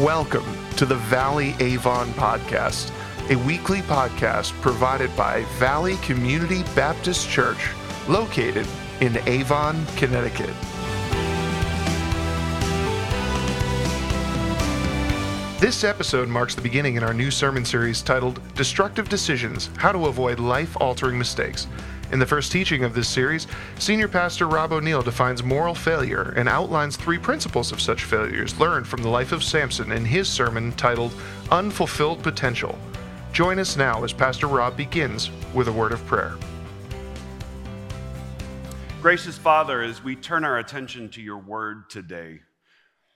Welcome to the Valley Avon Podcast, a weekly podcast provided by Valley Community Baptist Church, located in Avon, Connecticut. This episode marks the beginning in our new sermon series titled Destructive Decisions How to Avoid Life Altering Mistakes. In the first teaching of this series, Senior Pastor Rob O'Neill defines moral failure and outlines three principles of such failures learned from the life of Samson in his sermon titled Unfulfilled Potential. Join us now as Pastor Rob begins with a word of prayer. Gracious Father, as we turn our attention to your word today,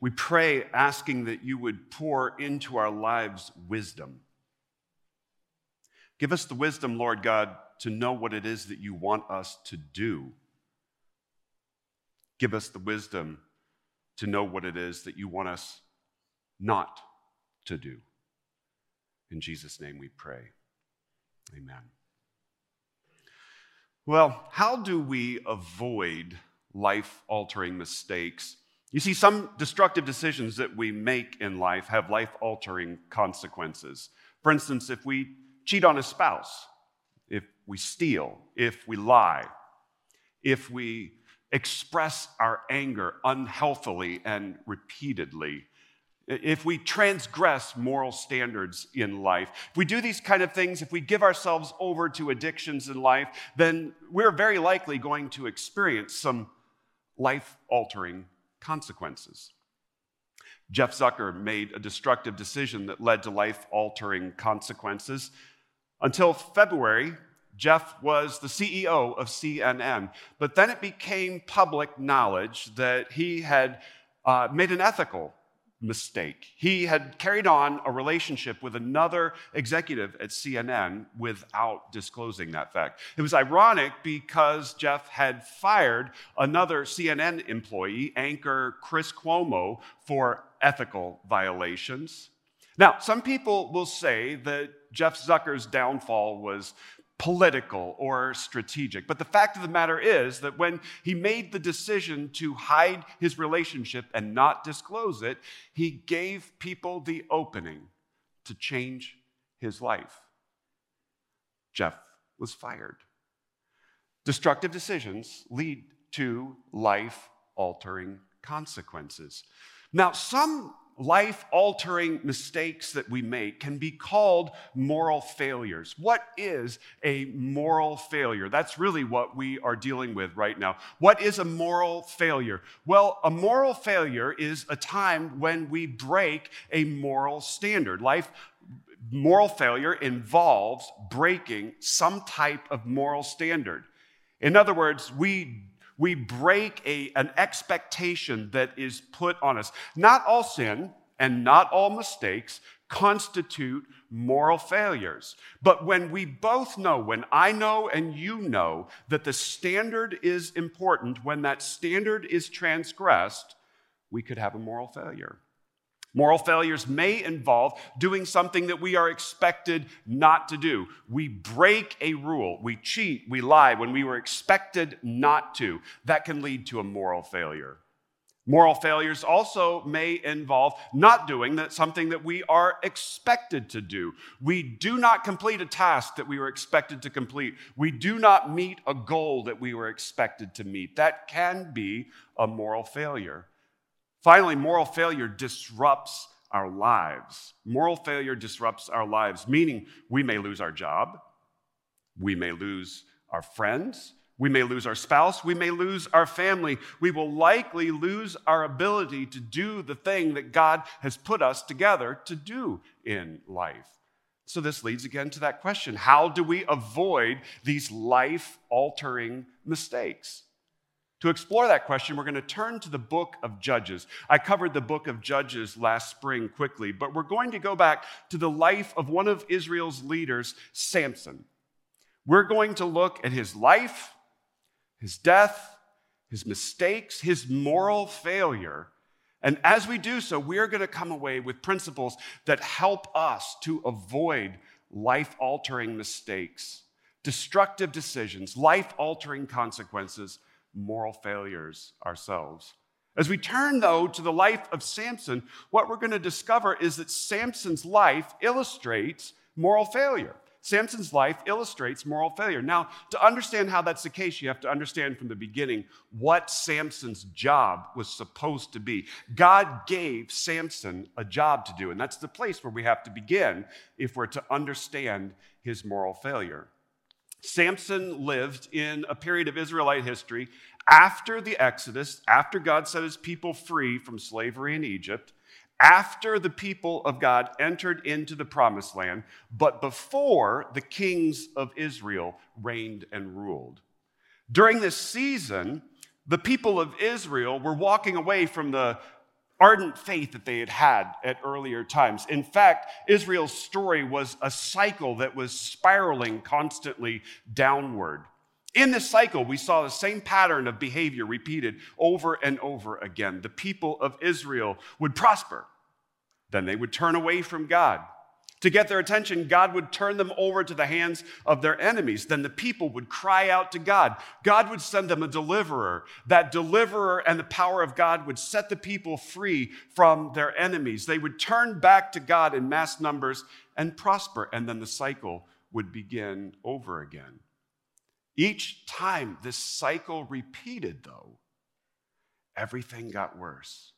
we pray asking that you would pour into our lives wisdom. Give us the wisdom, Lord God, to know what it is that you want us to do. Give us the wisdom to know what it is that you want us not to do. In Jesus' name we pray. Amen. Well, how do we avoid life altering mistakes? You see, some destructive decisions that we make in life have life altering consequences. For instance, if we cheat on a spouse, if we steal, if we lie, if we express our anger unhealthily and repeatedly, if we transgress moral standards in life, if we do these kind of things, if we give ourselves over to addictions in life, then we're very likely going to experience some life altering consequences. Jeff Zucker made a destructive decision that led to life altering consequences. Until February, Jeff was the CEO of CNN, but then it became public knowledge that he had uh, made an ethical mistake. He had carried on a relationship with another executive at CNN without disclosing that fact. It was ironic because Jeff had fired another CNN employee, anchor Chris Cuomo, for ethical violations. Now, some people will say that Jeff Zucker's downfall was political or strategic. But the fact of the matter is that when he made the decision to hide his relationship and not disclose it, he gave people the opening to change his life. Jeff was fired. Destructive decisions lead to life altering consequences. Now, some life altering mistakes that we make can be called moral failures. What is a moral failure? That's really what we are dealing with right now. What is a moral failure? Well, a moral failure is a time when we break a moral standard. Life moral failure involves breaking some type of moral standard. In other words, we we break a, an expectation that is put on us. Not all sin and not all mistakes constitute moral failures. But when we both know, when I know and you know that the standard is important, when that standard is transgressed, we could have a moral failure. Moral failures may involve doing something that we are expected not to do. We break a rule, we cheat, we lie when we were expected not to. That can lead to a moral failure. Moral failures also may involve not doing that something that we are expected to do. We do not complete a task that we were expected to complete. We do not meet a goal that we were expected to meet. That can be a moral failure. Finally, moral failure disrupts our lives. Moral failure disrupts our lives, meaning we may lose our job, we may lose our friends, we may lose our spouse, we may lose our family. We will likely lose our ability to do the thing that God has put us together to do in life. So, this leads again to that question how do we avoid these life altering mistakes? To explore that question, we're going to turn to the book of Judges. I covered the book of Judges last spring quickly, but we're going to go back to the life of one of Israel's leaders, Samson. We're going to look at his life, his death, his mistakes, his moral failure. And as we do so, we're going to come away with principles that help us to avoid life altering mistakes, destructive decisions, life altering consequences moral failures ourselves. As we turn, though, to the life of Samson, what we're going to discover is that Samson's life illustrates moral failure. Samson's life illustrates moral failure. Now, to understand how that's the case, you have to understand from the beginning what Samson's job was supposed to be. God gave Samson a job to do, and that's the place where we have to begin if we're to understand his moral failure. Samson lived in a period of Israelite history after the Exodus, after God set his people free from slavery in Egypt after the people of God entered into the promised land, but before the kings of Israel reigned and ruled. During this season, the people of Israel were walking away from the ardent faith that they had had at earlier times. In fact, Israel's story was a cycle that was spiraling constantly downward. In this cycle, we saw the same pattern of behavior repeated over and over again. The people of Israel would prosper, then they would turn away from God. To get their attention, God would turn them over to the hands of their enemies. Then the people would cry out to God. God would send them a deliverer. That deliverer and the power of God would set the people free from their enemies. They would turn back to God in mass numbers and prosper. And then the cycle would begin over again. Each time this cycle repeated, though, everything got worse.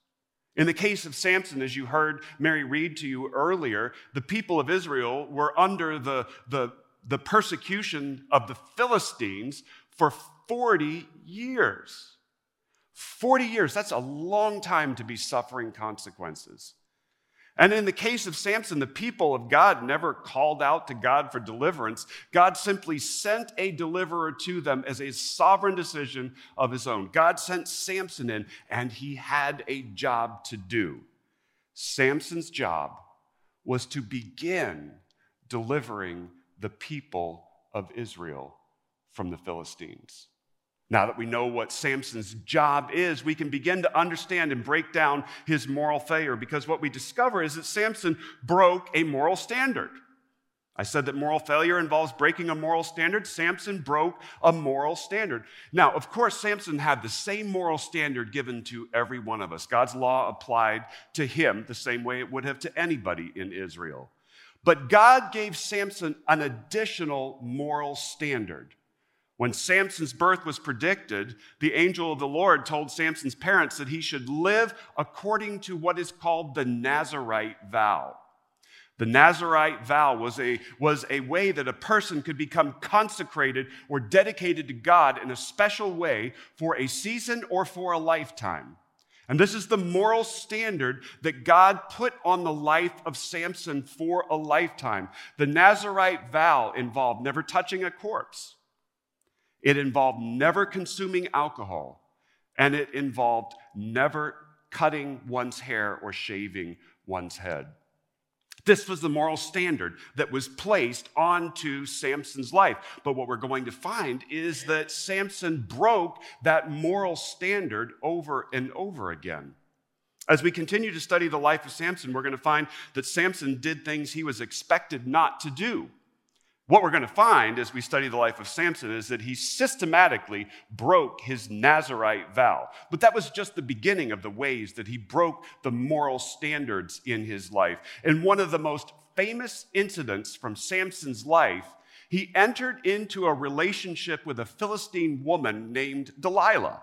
In the case of Samson, as you heard Mary read to you earlier, the people of Israel were under the, the, the persecution of the Philistines for 40 years. 40 years, that's a long time to be suffering consequences. And in the case of Samson, the people of God never called out to God for deliverance. God simply sent a deliverer to them as a sovereign decision of his own. God sent Samson in, and he had a job to do. Samson's job was to begin delivering the people of Israel from the Philistines. Now that we know what Samson's job is, we can begin to understand and break down his moral failure because what we discover is that Samson broke a moral standard. I said that moral failure involves breaking a moral standard. Samson broke a moral standard. Now, of course, Samson had the same moral standard given to every one of us. God's law applied to him the same way it would have to anybody in Israel. But God gave Samson an additional moral standard. When Samson's birth was predicted, the angel of the Lord told Samson's parents that he should live according to what is called the Nazarite vow. The Nazarite vow was a, was a way that a person could become consecrated or dedicated to God in a special way for a season or for a lifetime. And this is the moral standard that God put on the life of Samson for a lifetime. The Nazarite vow involved never touching a corpse it involved never consuming alcohol, and it involved never cutting one's hair or shaving one's head. This was the moral standard that was placed onto Samson's life. But what we're going to find is that Samson broke that moral standard over and over again. As we continue to study the life of Samson, we're going to find that Samson did things he was expected not to do. What we're going to find as we study the life of Samson is that he systematically broke his Nazarite vow. But that was just the beginning of the ways that he broke the moral standards in his life. And one of the most famous incidents from Samson's life, he entered into a relationship with a Philistine woman named Delilah.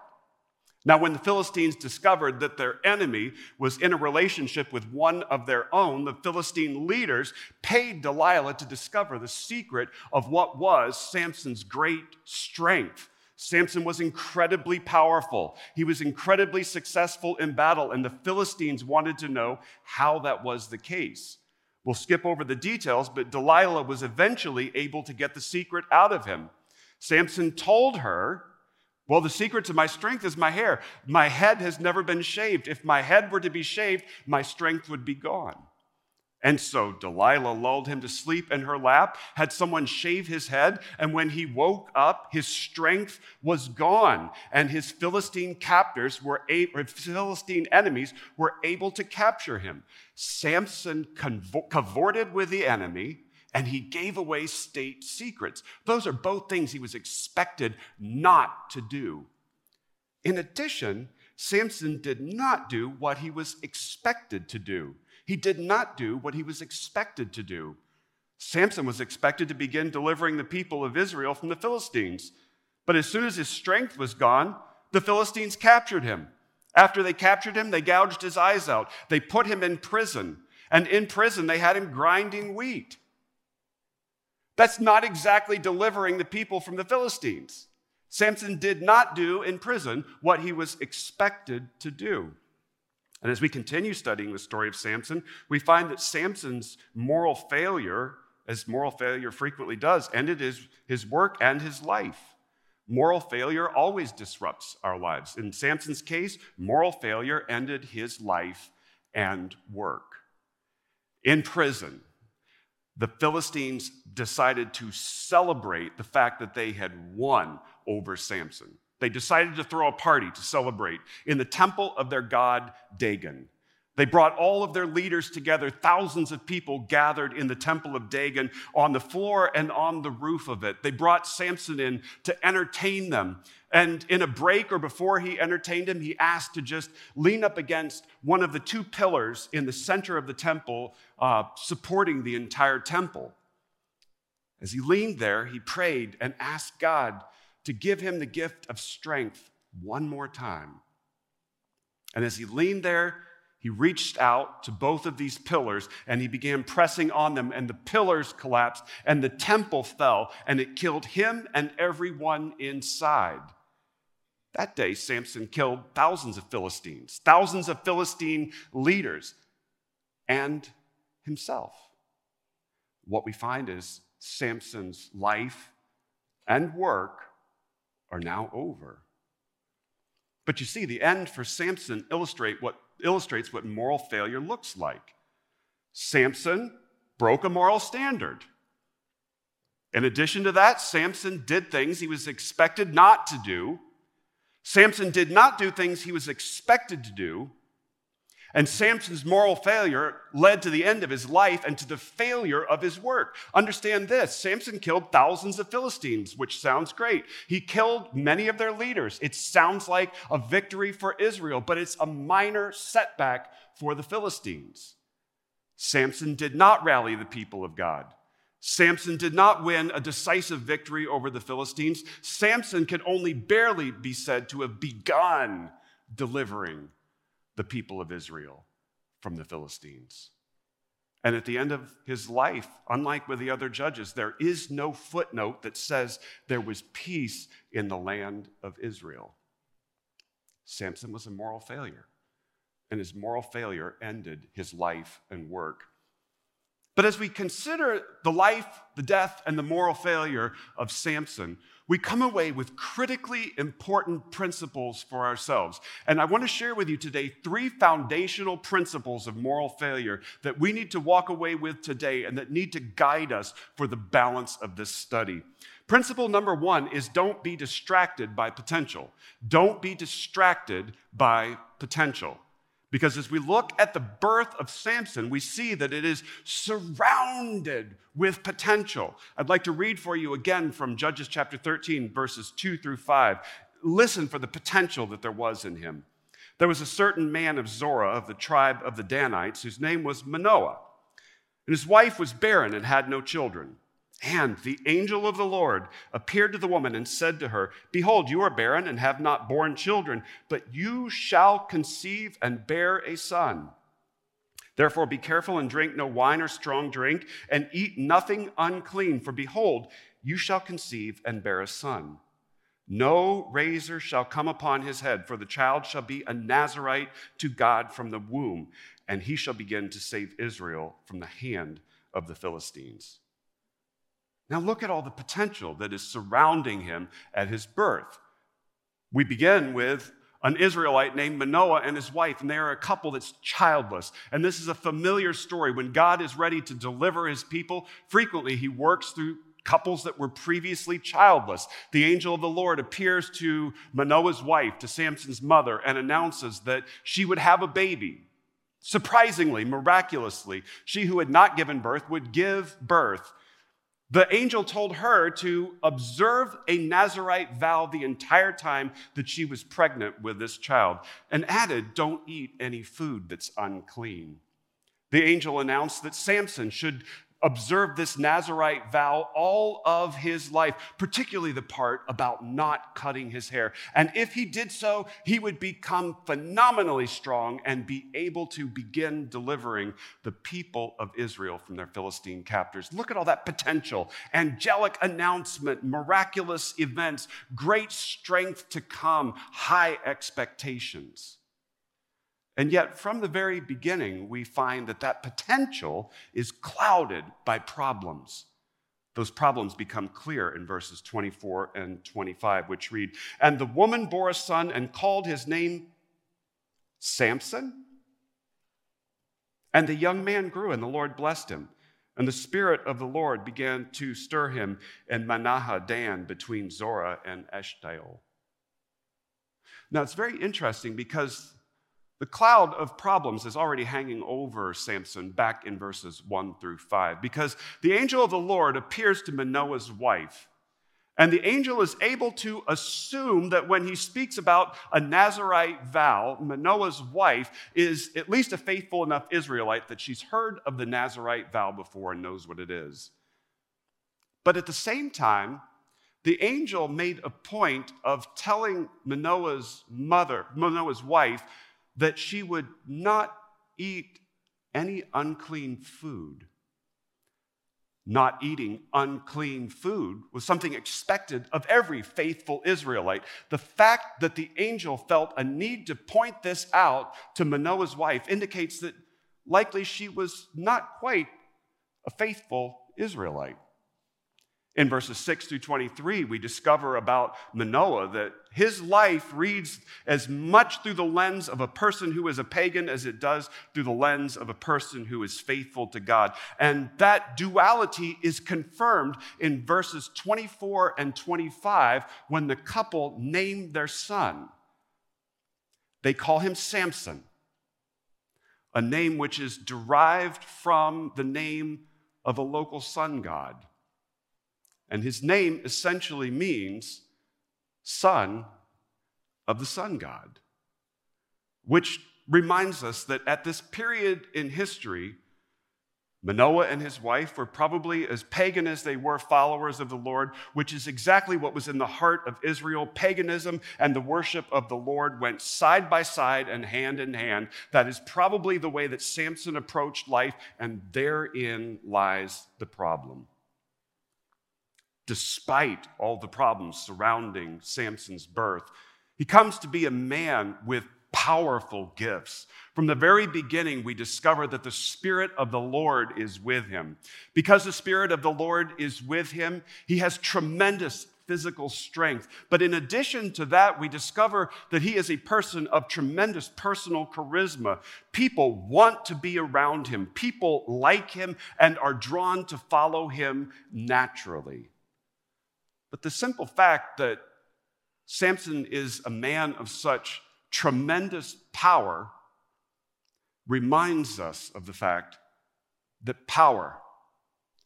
Now, when the Philistines discovered that their enemy was in a relationship with one of their own, the Philistine leaders paid Delilah to discover the secret of what was Samson's great strength. Samson was incredibly powerful. He was incredibly successful in battle, and the Philistines wanted to know how that was the case. We'll skip over the details, but Delilah was eventually able to get the secret out of him. Samson told her well, the secret to my strength is my hair. My head has never been shaved. If my head were to be shaved, my strength would be gone. And so Delilah lulled him to sleep in her lap, had someone shave his head, and when he woke up, his strength was gone, and his Philistine captors were Philistine enemies were able to capture him. Samson cavorted with the enemy, and he gave away state secrets. Those are both things he was expected not to do. In addition, Samson did not do what he was expected to do. He did not do what he was expected to do. Samson was expected to begin delivering the people of Israel from the Philistines. But as soon as his strength was gone, the Philistines captured him. After they captured him, they gouged his eyes out. They put him in prison. And in prison, they had him grinding wheat. That's not exactly delivering the people from the Philistines. Samson did not do in prison what he was expected to do. And as we continue studying the story of Samson, we find that Samson's moral failure, as moral failure frequently does, ended his, his work and his life. Moral failure always disrupts our lives. In Samson's case, moral failure ended his life and work. In prison, the Philistines decided to celebrate the fact that they had won over Samson. They decided to throw a party to celebrate in the temple of their god Dagon. They brought all of their leaders together. Thousands of people gathered in the temple of Dagon on the floor and on the roof of it. They brought Samson in to entertain them. And in a break or before he entertained him, he asked to just lean up against one of the two pillars in the center of the temple, uh, supporting the entire temple. As he leaned there, he prayed and asked God to give him the gift of strength one more time. And as he leaned there, he reached out to both of these pillars and he began pressing on them, and the pillars collapsed, and the temple fell, and it killed him and everyone inside. That day, Samson killed thousands of Philistines, thousands of Philistine leaders, and himself. What we find is Samson's life and work are now over. But you see, the end for Samson illustrate what, illustrates what moral failure looks like. Samson broke a moral standard. In addition to that, Samson did things he was expected not to do. Samson did not do things he was expected to do. And Samson's moral failure led to the end of his life and to the failure of his work. Understand this Samson killed thousands of Philistines, which sounds great. He killed many of their leaders. It sounds like a victory for Israel, but it's a minor setback for the Philistines. Samson did not rally the people of God. Samson did not win a decisive victory over the Philistines. Samson can only barely be said to have begun delivering the people of Israel from the Philistines. And at the end of his life, unlike with the other judges, there is no footnote that says there was peace in the land of Israel. Samson was a moral failure, and his moral failure ended his life and work. But as we consider the life, the death, and the moral failure of Samson, we come away with critically important principles for ourselves. And I want to share with you today three foundational principles of moral failure that we need to walk away with today and that need to guide us for the balance of this study. Principle number one is don't be distracted by potential. Don't be distracted by potential. Because as we look at the birth of Samson, we see that it is surrounded with potential. I'd like to read for you again from Judges chapter 13, verses 2 through 5. Listen for the potential that there was in him. There was a certain man of Zorah of the tribe of the Danites whose name was Manoah. And his wife was barren and had no children. And the angel of the Lord appeared to the woman and said to her, Behold, you are barren and have not borne children, but you shall conceive and bear a son. Therefore, be careful and drink no wine or strong drink, and eat nothing unclean, for behold, you shall conceive and bear a son. No razor shall come upon his head, for the child shall be a Nazarite to God from the womb, and he shall begin to save Israel from the hand of the Philistines. Now, look at all the potential that is surrounding him at his birth. We begin with an Israelite named Manoah and his wife, and they are a couple that's childless. And this is a familiar story. When God is ready to deliver his people, frequently he works through couples that were previously childless. The angel of the Lord appears to Manoah's wife, to Samson's mother, and announces that she would have a baby. Surprisingly, miraculously, she who had not given birth would give birth The angel told her to observe a Nazarite vow the entire time that she was pregnant with this child and added, Don't eat any food that's unclean. The angel announced that Samson should observe this Nazarite vow all of his life, particularly the part about not cutting his hair. And if he did so, he would become phenomenally strong and be able to begin delivering the people of Israel from their Philistine captors. Look at all that potential angelic announcement, miraculous events, great strength to come, high expectations. And yet, from the very beginning, we find that that potential is clouded by problems. Those problems become clear in verses 24 and 25, which read And the woman bore a son and called his name Samson. And the young man grew, and the Lord blessed him. And the Spirit of the Lord began to stir him in Mahaneh-dan between Zorah and Eshtaol. Now, it's very interesting because the cloud of problems is already hanging over Samson back in verses 1 through 5 because the angel of the Lord appears to Manoah's wife. And the angel is able to assume that when he speaks about a Nazarite vow, Manoah's wife is at least a faithful enough Israelite that she's heard of the Nazarite vow before and knows what it is. But at the same time, the angel made a point of telling Manoah's mother, Manoah's wife, that she would not eat any unclean food. Not eating unclean food was something expected of every faithful Israelite. The fact that the angel felt a need to point this out to Manoah's wife indicates that likely she was not quite a faithful Israelite. In verses 6 through 23, we discover about Manoah that his life reads as much through the lens of a person who is a pagan as it does through the lens of a person who is faithful to God. And that duality is confirmed in verses 24 and 25 when the couple name their son. They call him Samson, a name which is derived from the name of a local sun god. And his name essentially means son of the sun god, which reminds us that at this period in history, Manoah and his wife were probably as pagan as they were followers of the Lord, which is exactly what was in the heart of Israel. Paganism and the worship of the Lord went side by side and hand in hand. That is probably the way that Samson approached life, and therein lies the problem despite all the problems surrounding Samson's birth. He comes to be a man with powerful gifts. From the very beginning, we discover that the Spirit of the Lord is with him. Because the Spirit of the Lord is with him, he has tremendous physical strength. But in addition to that, we discover that he is a person of tremendous personal charisma. People want to be around him, people like him and are drawn to follow him naturally. But the simple fact that Samson is a man of such tremendous power reminds us of the fact that power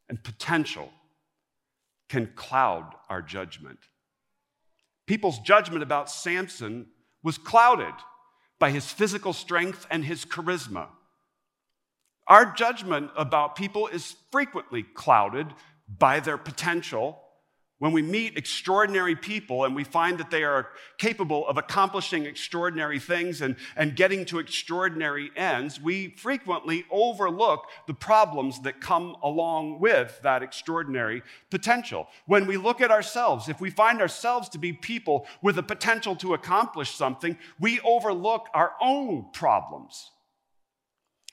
and potential can cloud our judgment. People's judgment about Samson was clouded by his physical strength and his charisma. Our judgment about people is frequently clouded by their potential when we meet extraordinary people and we find that they are capable of accomplishing extraordinary things and, and getting to extraordinary ends, we frequently overlook the problems that come along with that extraordinary potential. When we look at ourselves, if we find ourselves to be people with a potential to accomplish something, we overlook our own problems.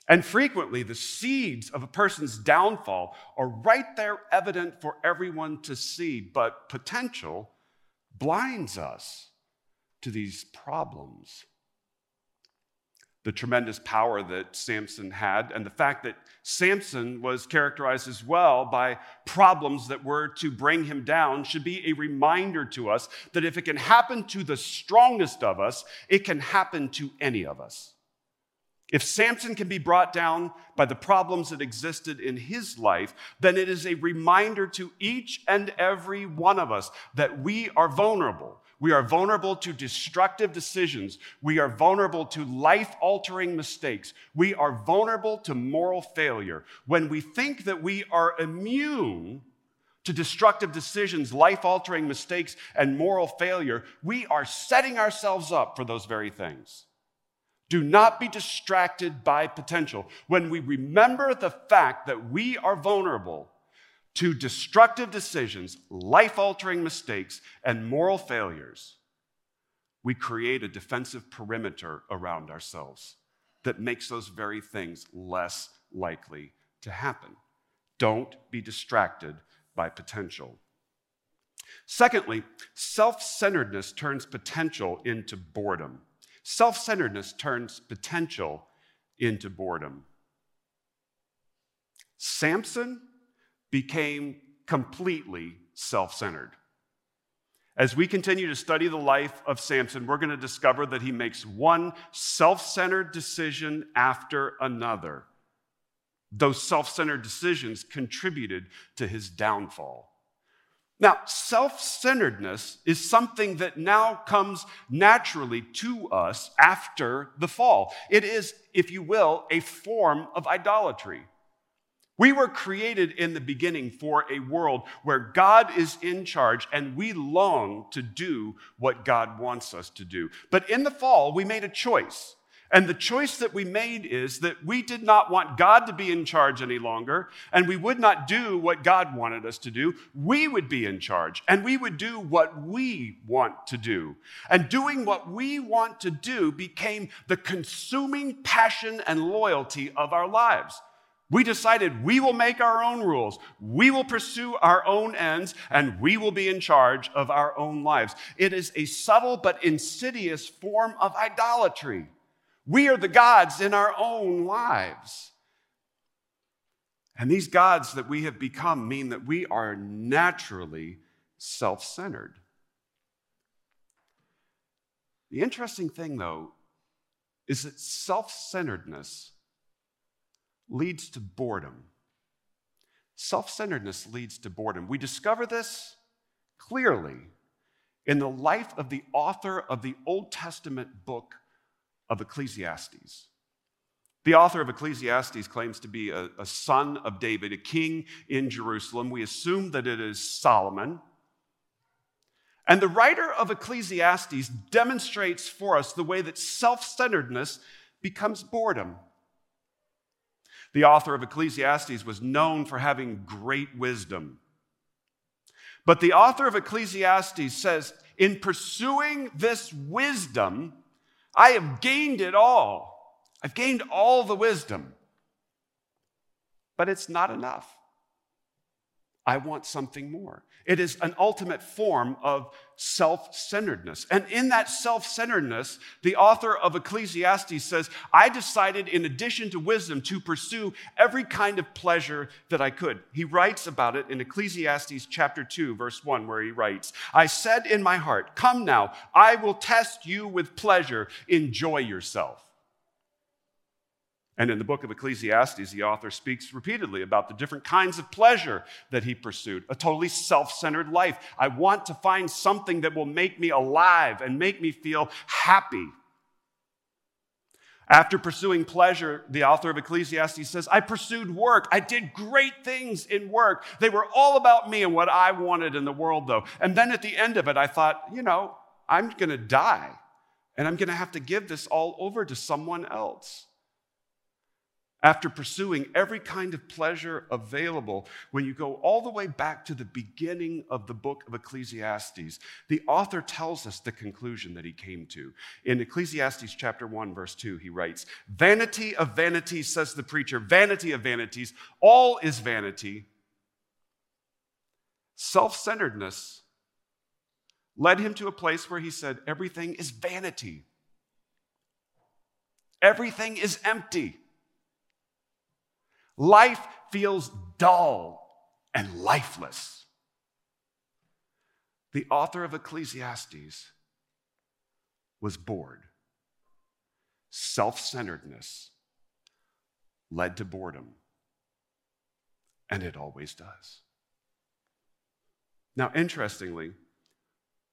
And frequently, the seeds of a person's downfall are right there evident for everyone to see, but potential blinds us to these problems. The tremendous power that Samson had, and the fact that Samson was characterized as well by problems that were to bring him down, should be a reminder to us that if it can happen to the strongest of us, it can happen to any of us. If Samson can be brought down by the problems that existed in his life, then it is a reminder to each and every one of us that we are vulnerable. We are vulnerable to destructive decisions. We are vulnerable to life altering mistakes. We are vulnerable to moral failure. When we think that we are immune to destructive decisions, life altering mistakes, and moral failure, we are setting ourselves up for those very things. Do not be distracted by potential. When we remember the fact that we are vulnerable to destructive decisions, life altering mistakes, and moral failures, we create a defensive perimeter around ourselves that makes those very things less likely to happen. Don't be distracted by potential. Secondly, self centeredness turns potential into boredom. Self centeredness turns potential into boredom. Samson became completely self centered. As we continue to study the life of Samson, we're going to discover that he makes one self centered decision after another. Those self centered decisions contributed to his downfall. Now, self centeredness is something that now comes naturally to us after the fall. It is, if you will, a form of idolatry. We were created in the beginning for a world where God is in charge and we long to do what God wants us to do. But in the fall, we made a choice. And the choice that we made is that we did not want God to be in charge any longer, and we would not do what God wanted us to do. We would be in charge, and we would do what we want to do. And doing what we want to do became the consuming passion and loyalty of our lives. We decided we will make our own rules, we will pursue our own ends, and we will be in charge of our own lives. It is a subtle but insidious form of idolatry. We are the gods in our own lives. And these gods that we have become mean that we are naturally self centered. The interesting thing, though, is that self centeredness leads to boredom. Self centeredness leads to boredom. We discover this clearly in the life of the author of the Old Testament book of Ecclesiastes. The author of Ecclesiastes claims to be a, a, son of David, a king in Jerusalem. We assume that it is Solomon. And the writer of Ecclesiastes demonstrates for us the way that self centeredness becomes boredom. The author of Ecclesiastes was known for having great wisdom. But the author of Ecclesiastes says, in pursuing this wisdom, I have gained it all. I've gained all the wisdom. But it's not enough. I want something more. It is an ultimate form of self centeredness. And in that self centeredness, the author of Ecclesiastes says, I decided, in addition to wisdom, to pursue every kind of pleasure that I could. He writes about it in Ecclesiastes chapter 2, verse 1, where he writes, I said in my heart, Come now, I will test you with pleasure, enjoy yourself. And in the book of Ecclesiastes, the author speaks repeatedly about the different kinds of pleasure that he pursued a totally self centered life. I want to find something that will make me alive and make me feel happy. After pursuing pleasure, the author of Ecclesiastes says, I pursued work. I did great things in work. They were all about me and what I wanted in the world, though. And then at the end of it, I thought, you know, I'm going to die and I'm going to have to give this all over to someone else after pursuing every kind of pleasure available, when you go all the way back to the beginning of the book of Ecclesiastes, the author tells us the conclusion that he came to. In Ecclesiastes chapter 1, verse 2, he writes, Vanity of vanities, says the preacher, vanity of vanities, all is vanity. Self centeredness led him to a place where he said, Everything is vanity, everything is empty. Life feels dull and lifeless. The author of Ecclesiastes was bored. self centeredness led to boredom. And it always does. Now, interestingly,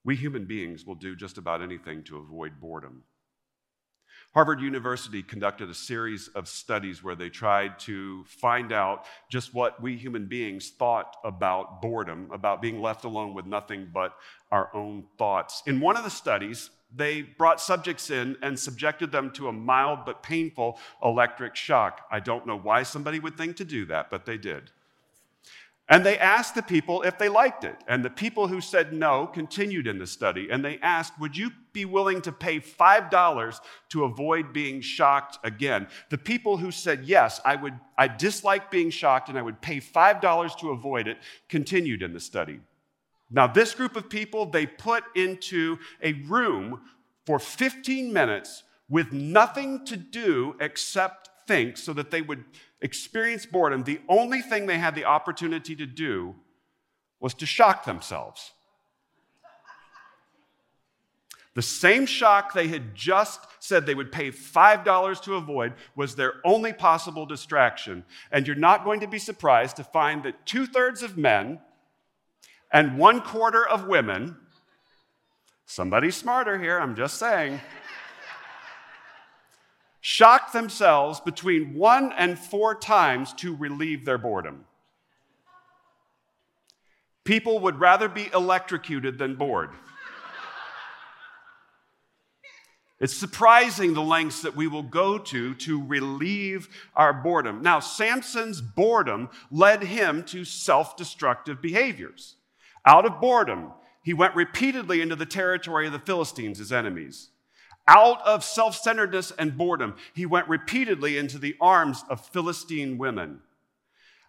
we human beings will do just about anything to avoid boredom. Harvard University conducted a series of studies where they tried to find out just what we human beings thought about boredom, about being left alone with nothing but our own thoughts. In one of the studies, they brought subjects in and subjected them to a mild but painful electric shock. I don't know why somebody would think to do that, but they did. And they asked the people if they liked it. And the people who said no continued in the study. And they asked, Would you be willing to pay $5 to avoid being shocked again? The people who said, Yes, I, would, I dislike being shocked and I would pay $5 to avoid it, continued in the study. Now, this group of people, they put into a room for 15 minutes with nothing to do except think so that they would experience boredom, the only thing they had the opportunity to do was to shock themselves. The same shock they had just said they would pay $5 to avoid was their only possible distraction. And you're not going to be surprised to find that two thirds of men and one quarter of women, somebody smarter here, I'm just saying, shock themselves between one and four times to relieve their boredom. People would rather be electrocuted than bored. It's surprising the lengths that we will go to to relieve our boredom. Now, Samson's boredom led him to self destructive behaviors. Out of boredom, he went repeatedly into the territory of the Philistines, his enemies. Out of self centeredness and boredom, he went repeatedly into the arms of Philistine women.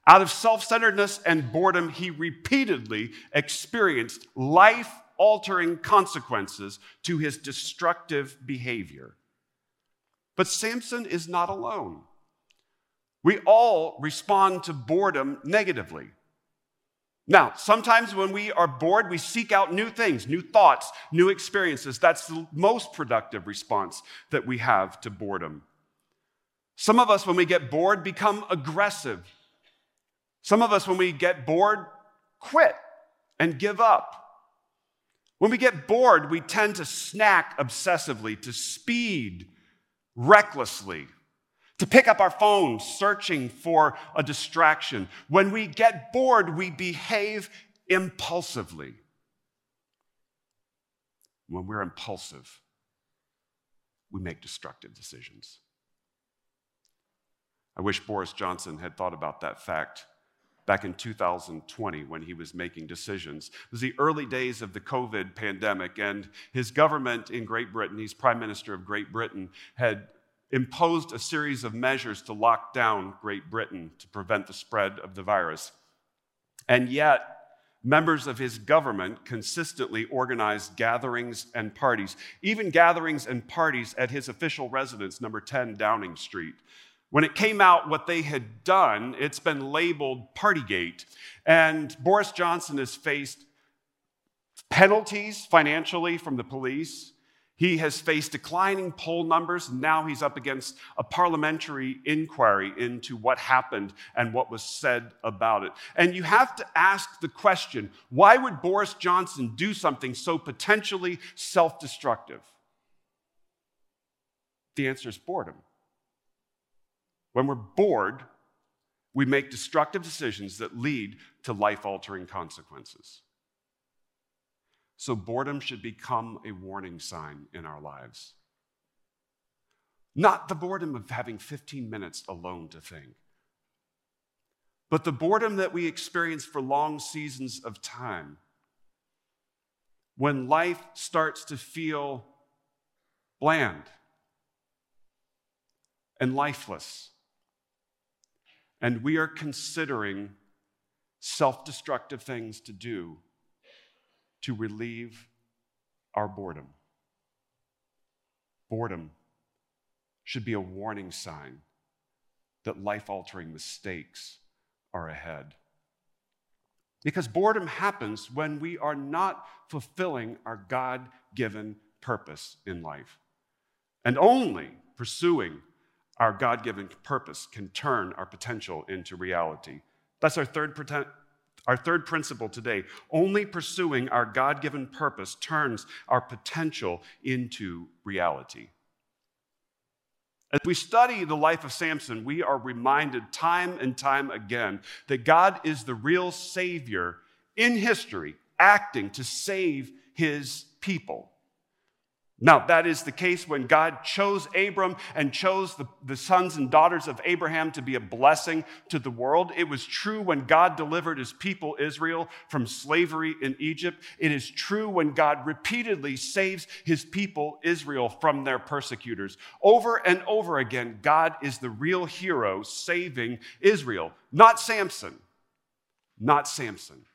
Out of self centeredness and boredom, he repeatedly experienced life altering consequences to his destructive behavior. But Samson is not alone. We all respond to boredom negatively. Now, sometimes when we are bored, we seek out new things, new thoughts, new experiences. That's the most productive response that we have to boredom. Some of us, when we get bored, become aggressive. Some of us, when we get bored, quit and give up. When we get bored, we tend to snack obsessively, to speed recklessly, to pick up our phones searching for a distraction. When we get bored, we behave impulsively. When we're impulsive, we make destructive decisions. I wish Boris Johnson had thought about that fact back in 2020 when he was making decisions. It was the early days of the COVID pandemic, and his government in Great Britain, he's Prime Minister of Great Britain, had imposed a series of measures to lock down Great Britain to prevent the spread of the virus. And yet, members of his government consistently organized gatherings and parties, even gatherings and parties at his official residence, number 10 Downing Street. When it came out what they had done, it's been labeled Partygate. And Boris Johnson has faced penalties financially from the police. He has faced declining poll numbers. Now he's up against a parliamentary inquiry into what happened and what was said about it. And you have to ask the question why would Boris Johnson do something so potentially self destructive? The answer is boredom. When we're bored, we make destructive decisions that lead to life altering consequences. So boredom should become a warning sign in our lives. Not the boredom of having 15 minutes alone to think, but the boredom that we experience for long seasons of time. When life starts to feel bland and lifeless, and we are considering self destructive things to do to relieve our boredom. Boredom should be a warning sign that life altering mistakes are ahead. Because boredom happens when we are not fulfilling our God given purpose in life. And only pursuing our God given purpose can turn our potential into reality. That's our third, our third principle today. Only pursuing our God given purpose turns our potential into reality. As we study the life of Samson, we are reminded time and time again that God is the real Savior in history, acting to save his people. Now, that is the case when God chose Abram and chose the, the, sons and daughters of Abraham to be a blessing to the world. It was true when God delivered his people Israel from slavery in Egypt. It is true when God repeatedly saves his people Israel from their persecutors. Over and over again, God is the real hero saving Israel, not Samson. Not Samson.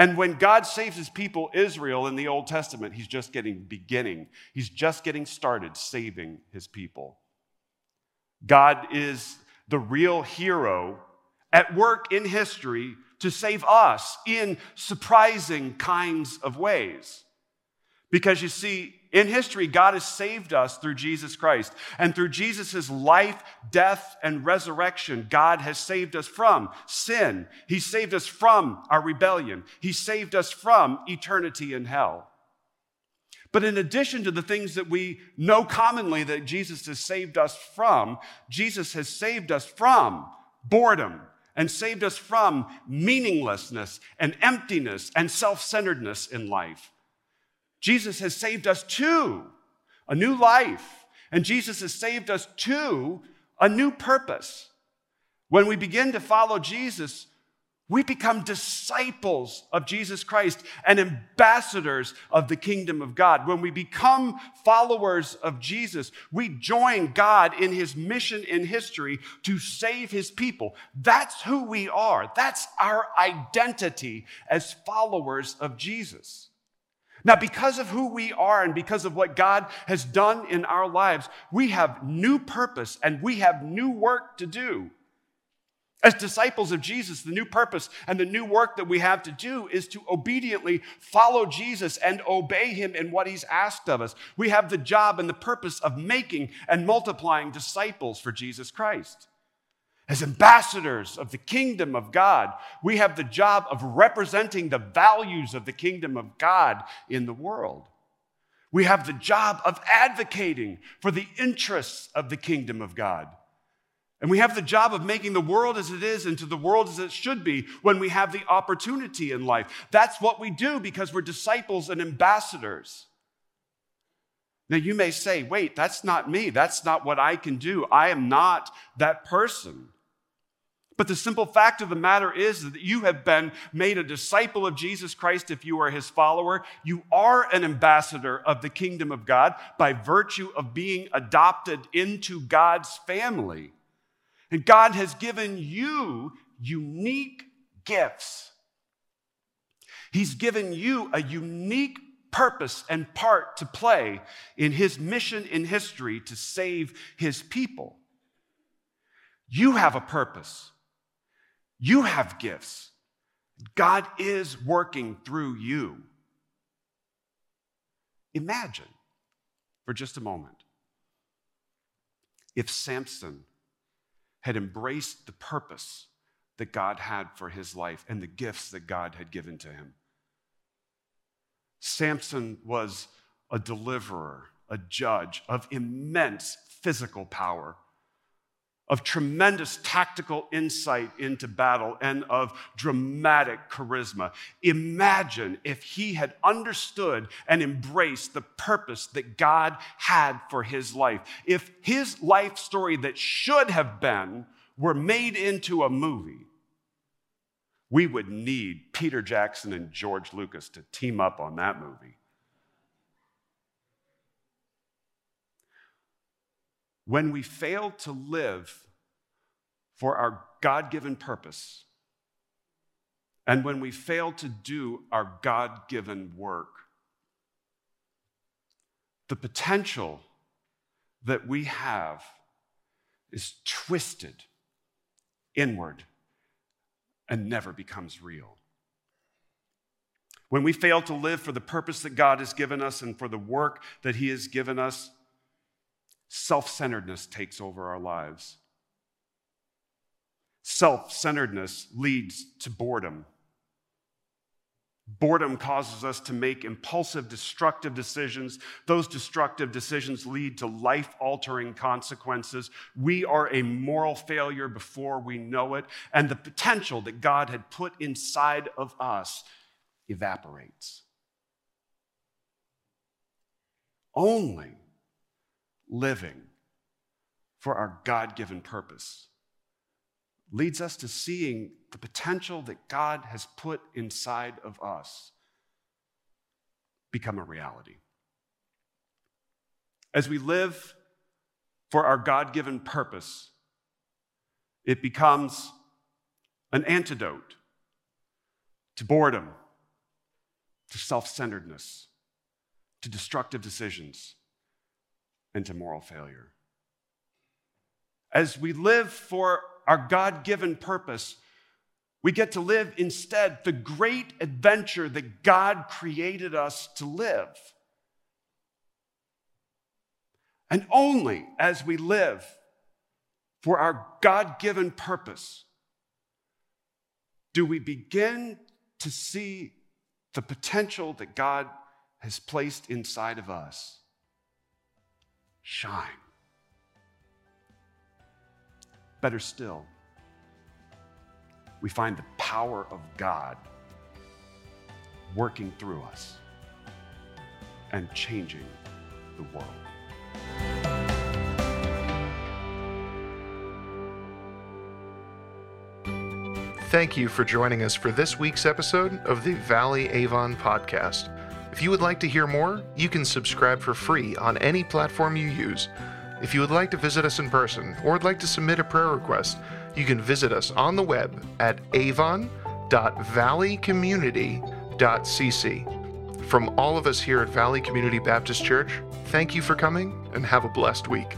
And when God saves his people, Israel, in the Old Testament, he's just getting beginning. He's just getting started saving his people. God is the real hero at work in history to save us in surprising kinds of ways. Because you see, in history, God has saved us through Jesus Christ. And through Jesus' life, death, and resurrection, God has saved us from sin. He saved us from our rebellion. He saved us from eternity in hell. But in addition to the things that we know commonly that Jesus has saved us from, Jesus has saved us from boredom and saved us from meaninglessness and emptiness and self centeredness in life. Jesus has saved us to a new life, and Jesus has saved us to a new purpose. When we begin to follow Jesus, we become disciples of Jesus Christ and ambassadors of the kingdom of God. When we become followers of Jesus, we join God in his mission in history to save his people. That's who we are. That's our identity as followers of Jesus. Now, because of who we are and because of what God has done in our lives, we have new purpose and we have new work to do. As disciples of Jesus, the new purpose and the new work that we have to do is to obediently follow Jesus and obey him in what he's asked of us. We have the job and the purpose of making and multiplying disciples for Jesus Christ. As ambassadors of the kingdom of God, we have the job of representing the values of the kingdom of God in the world. We have the job of advocating for the interests of the kingdom of God. And we have the job of making the world as it is into the world as it should be when we have the opportunity in life. That's what we do because we're disciples and ambassadors. Now, you may say, wait, that's not me. That's not what I can do. I am not that person. But the simple fact of the matter is that you have been made a disciple of Jesus Christ if you are his follower. You are an ambassador of the kingdom of God by virtue of being adopted into God's family. And God has given you unique gifts. He's given you a unique purpose and part to play in his mission in history to save his people. You have a purpose. You have gifts. God is working through you. Imagine for just a moment if Samson had embraced the purpose that God had for his life and the gifts that God had given to him. Samson was a deliverer, a judge of immense physical power of tremendous tactical insight into battle and of dramatic charisma. Imagine if he had understood and embraced the purpose that God had for his life. If his life story that should have been were made into a movie, we would need Peter Jackson and George Lucas to team up on that movie. When we fail to live for our God given purpose, and when we fail to do our God given work, the potential that we have is twisted inward and never becomes real. When we fail to live for the purpose that God has given us and for the work that He has given us, self centeredness takes over our lives. Self centeredness leads to boredom. Boredom causes us to make impulsive, destructive decisions. Those destructive decisions lead to life altering consequences. We are a moral failure before we know it, and the potential that God had put inside of us evaporates. Only living for our God given purpose leads us to seeing the potential that God has put inside of us become a reality. As we live for our God given purpose, it becomes an antidote to boredom, to self centeredness, to destructive decisions, and to moral failure. As we live for our God given purpose, we get to live instead the great adventure that God created us to live. And only as we live for our God given purpose do we begin to see the potential that God has placed inside of us shine. Better still, we find the power of God working through us and changing the world. Thank you for joining us for this week's episode of the Valley Avon podcast. If you would like to hear more, you can subscribe for free on any platform you use. If you would like to visit us in person or would like to submit a prayer request, you can visit us on the web at avon.valleycommunity.cc. From all of us here at Valley Community Baptist Church, thank you for coming and have a blessed week.